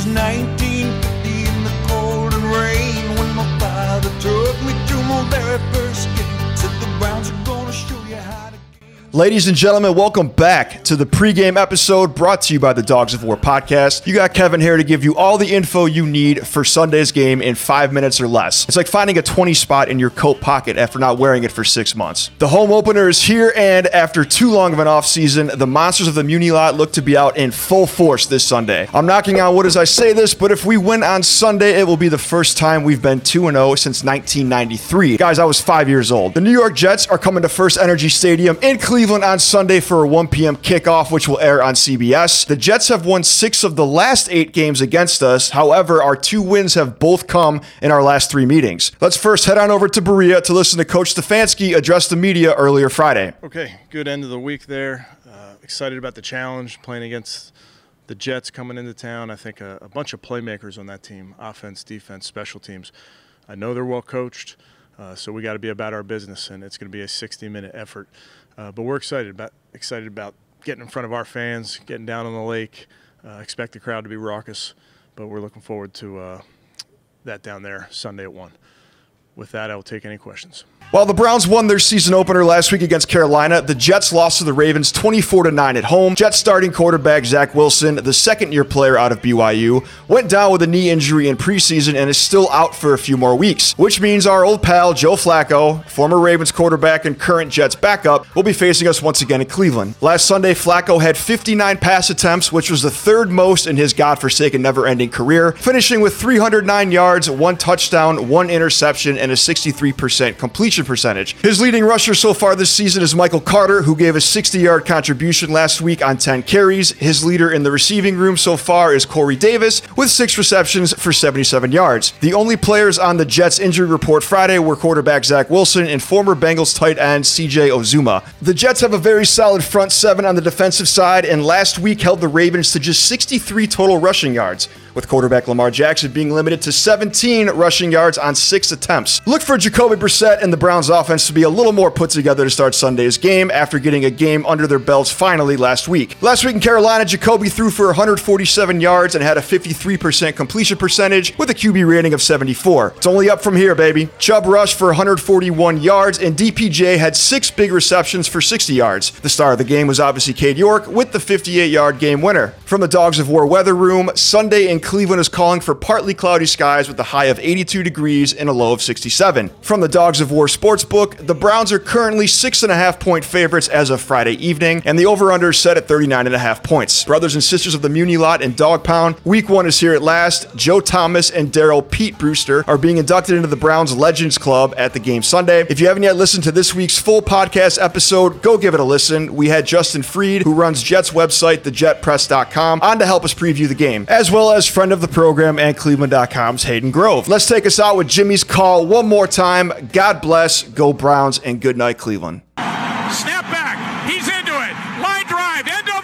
was 1950 in the cold and rain when my father took me to my. Ladies and gentlemen, welcome back to the pregame episode brought to you by the Dogs of War podcast. You got Kevin here to give you all the info you need for Sunday's game in five minutes or less. It's like finding a 20 spot in your coat pocket after not wearing it for six months. The home opener is here, and after too long of an offseason, the Monsters of the Muni Lot look to be out in full force this Sunday. I'm knocking on wood as I say this, but if we win on Sunday, it will be the first time we've been 2 0 since 1993. Guys, I was five years old. The New York Jets are coming to FirstEnergy Stadium in Cleveland. Cleveland on Sunday for a 1 p.m. kickoff, which will air on CBS. The Jets have won six of the last eight games against us. However, our two wins have both come in our last three meetings. Let's first head on over to Berea to listen to Coach Stefanski address the media earlier Friday. Okay, good end of the week there. Uh, excited about the challenge playing against the Jets coming into town. I think a, a bunch of playmakers on that team offense, defense, special teams. I know they're well coached. Uh, so we got to be about our business, and it's going to be a 60-minute effort. Uh, but we're excited about excited about getting in front of our fans, getting down on the lake. Uh, expect the crowd to be raucous, but we're looking forward to uh, that down there Sunday at one. With that, I will take any questions. While the Browns won their season opener last week against Carolina, the Jets lost to the Ravens 24 9 at home. Jets starting quarterback Zach Wilson, the second year player out of BYU, went down with a knee injury in preseason and is still out for a few more weeks, which means our old pal Joe Flacco, former Ravens quarterback and current Jets backup, will be facing us once again in Cleveland. Last Sunday, Flacco had 59 pass attempts, which was the third most in his godforsaken never ending career, finishing with 309 yards, one touchdown, one interception, and a 63% completion completion percentage. His leading rusher so far this season is Michael Carter, who gave a 60 yard contribution last week on 10 carries. His leader in the receiving room so far is Corey Davis, with six receptions for 77 yards. The only players on the Jets injury report Friday were quarterback Zach Wilson and former Bengals tight end CJ Uzomah. The Jets have a very solid front seven on the defensive side, and last week held the Ravens to just 63 total rushing yards with quarterback Lamar Jackson being limited to 17 rushing yards on six attempts. Look for Jacoby Brissett and the Browns offense to be a little more put together to start Sunday's game after getting a game under their belts finally last week. Last week in Carolina, Jacoby threw for 147 yards and had a 53% completion percentage with a QB rating of 74. It's only up from here, baby. Chubb rushed for 141 yards and DPJ had six big receptions for 60 yards. The star of the game was obviously Cade York with the 58 yard game winner. From the Dogs of War weather room, Sunday in Cleveland is calling for partly cloudy skies with a high of 82 degrees and a low of 67. From the Dogs of War Sportsbook, the Browns are currently six and a half point favorites as of Friday evening, and the over/under is set at 39 and a half points. Brothers and sisters of the Muni Lot and Dog Pound, Week One is here at last. Joe Thomas and Daryl Pete Brewster are being inducted into the Browns Legends Club at the game Sunday. If you haven't yet listened to this week's full podcast episode, go give it a listen. We had Justin Freed, who runs Jets website, thejetpress.com, Cleveland.com on to help us preview the game, as well as friend of the program and Cleveland.com's Hayden Grove. Let's take us out with Jimmy's call one more time. God bless, go Browns, and good night, Cleveland. Snap back. He's into it. Line drive. End.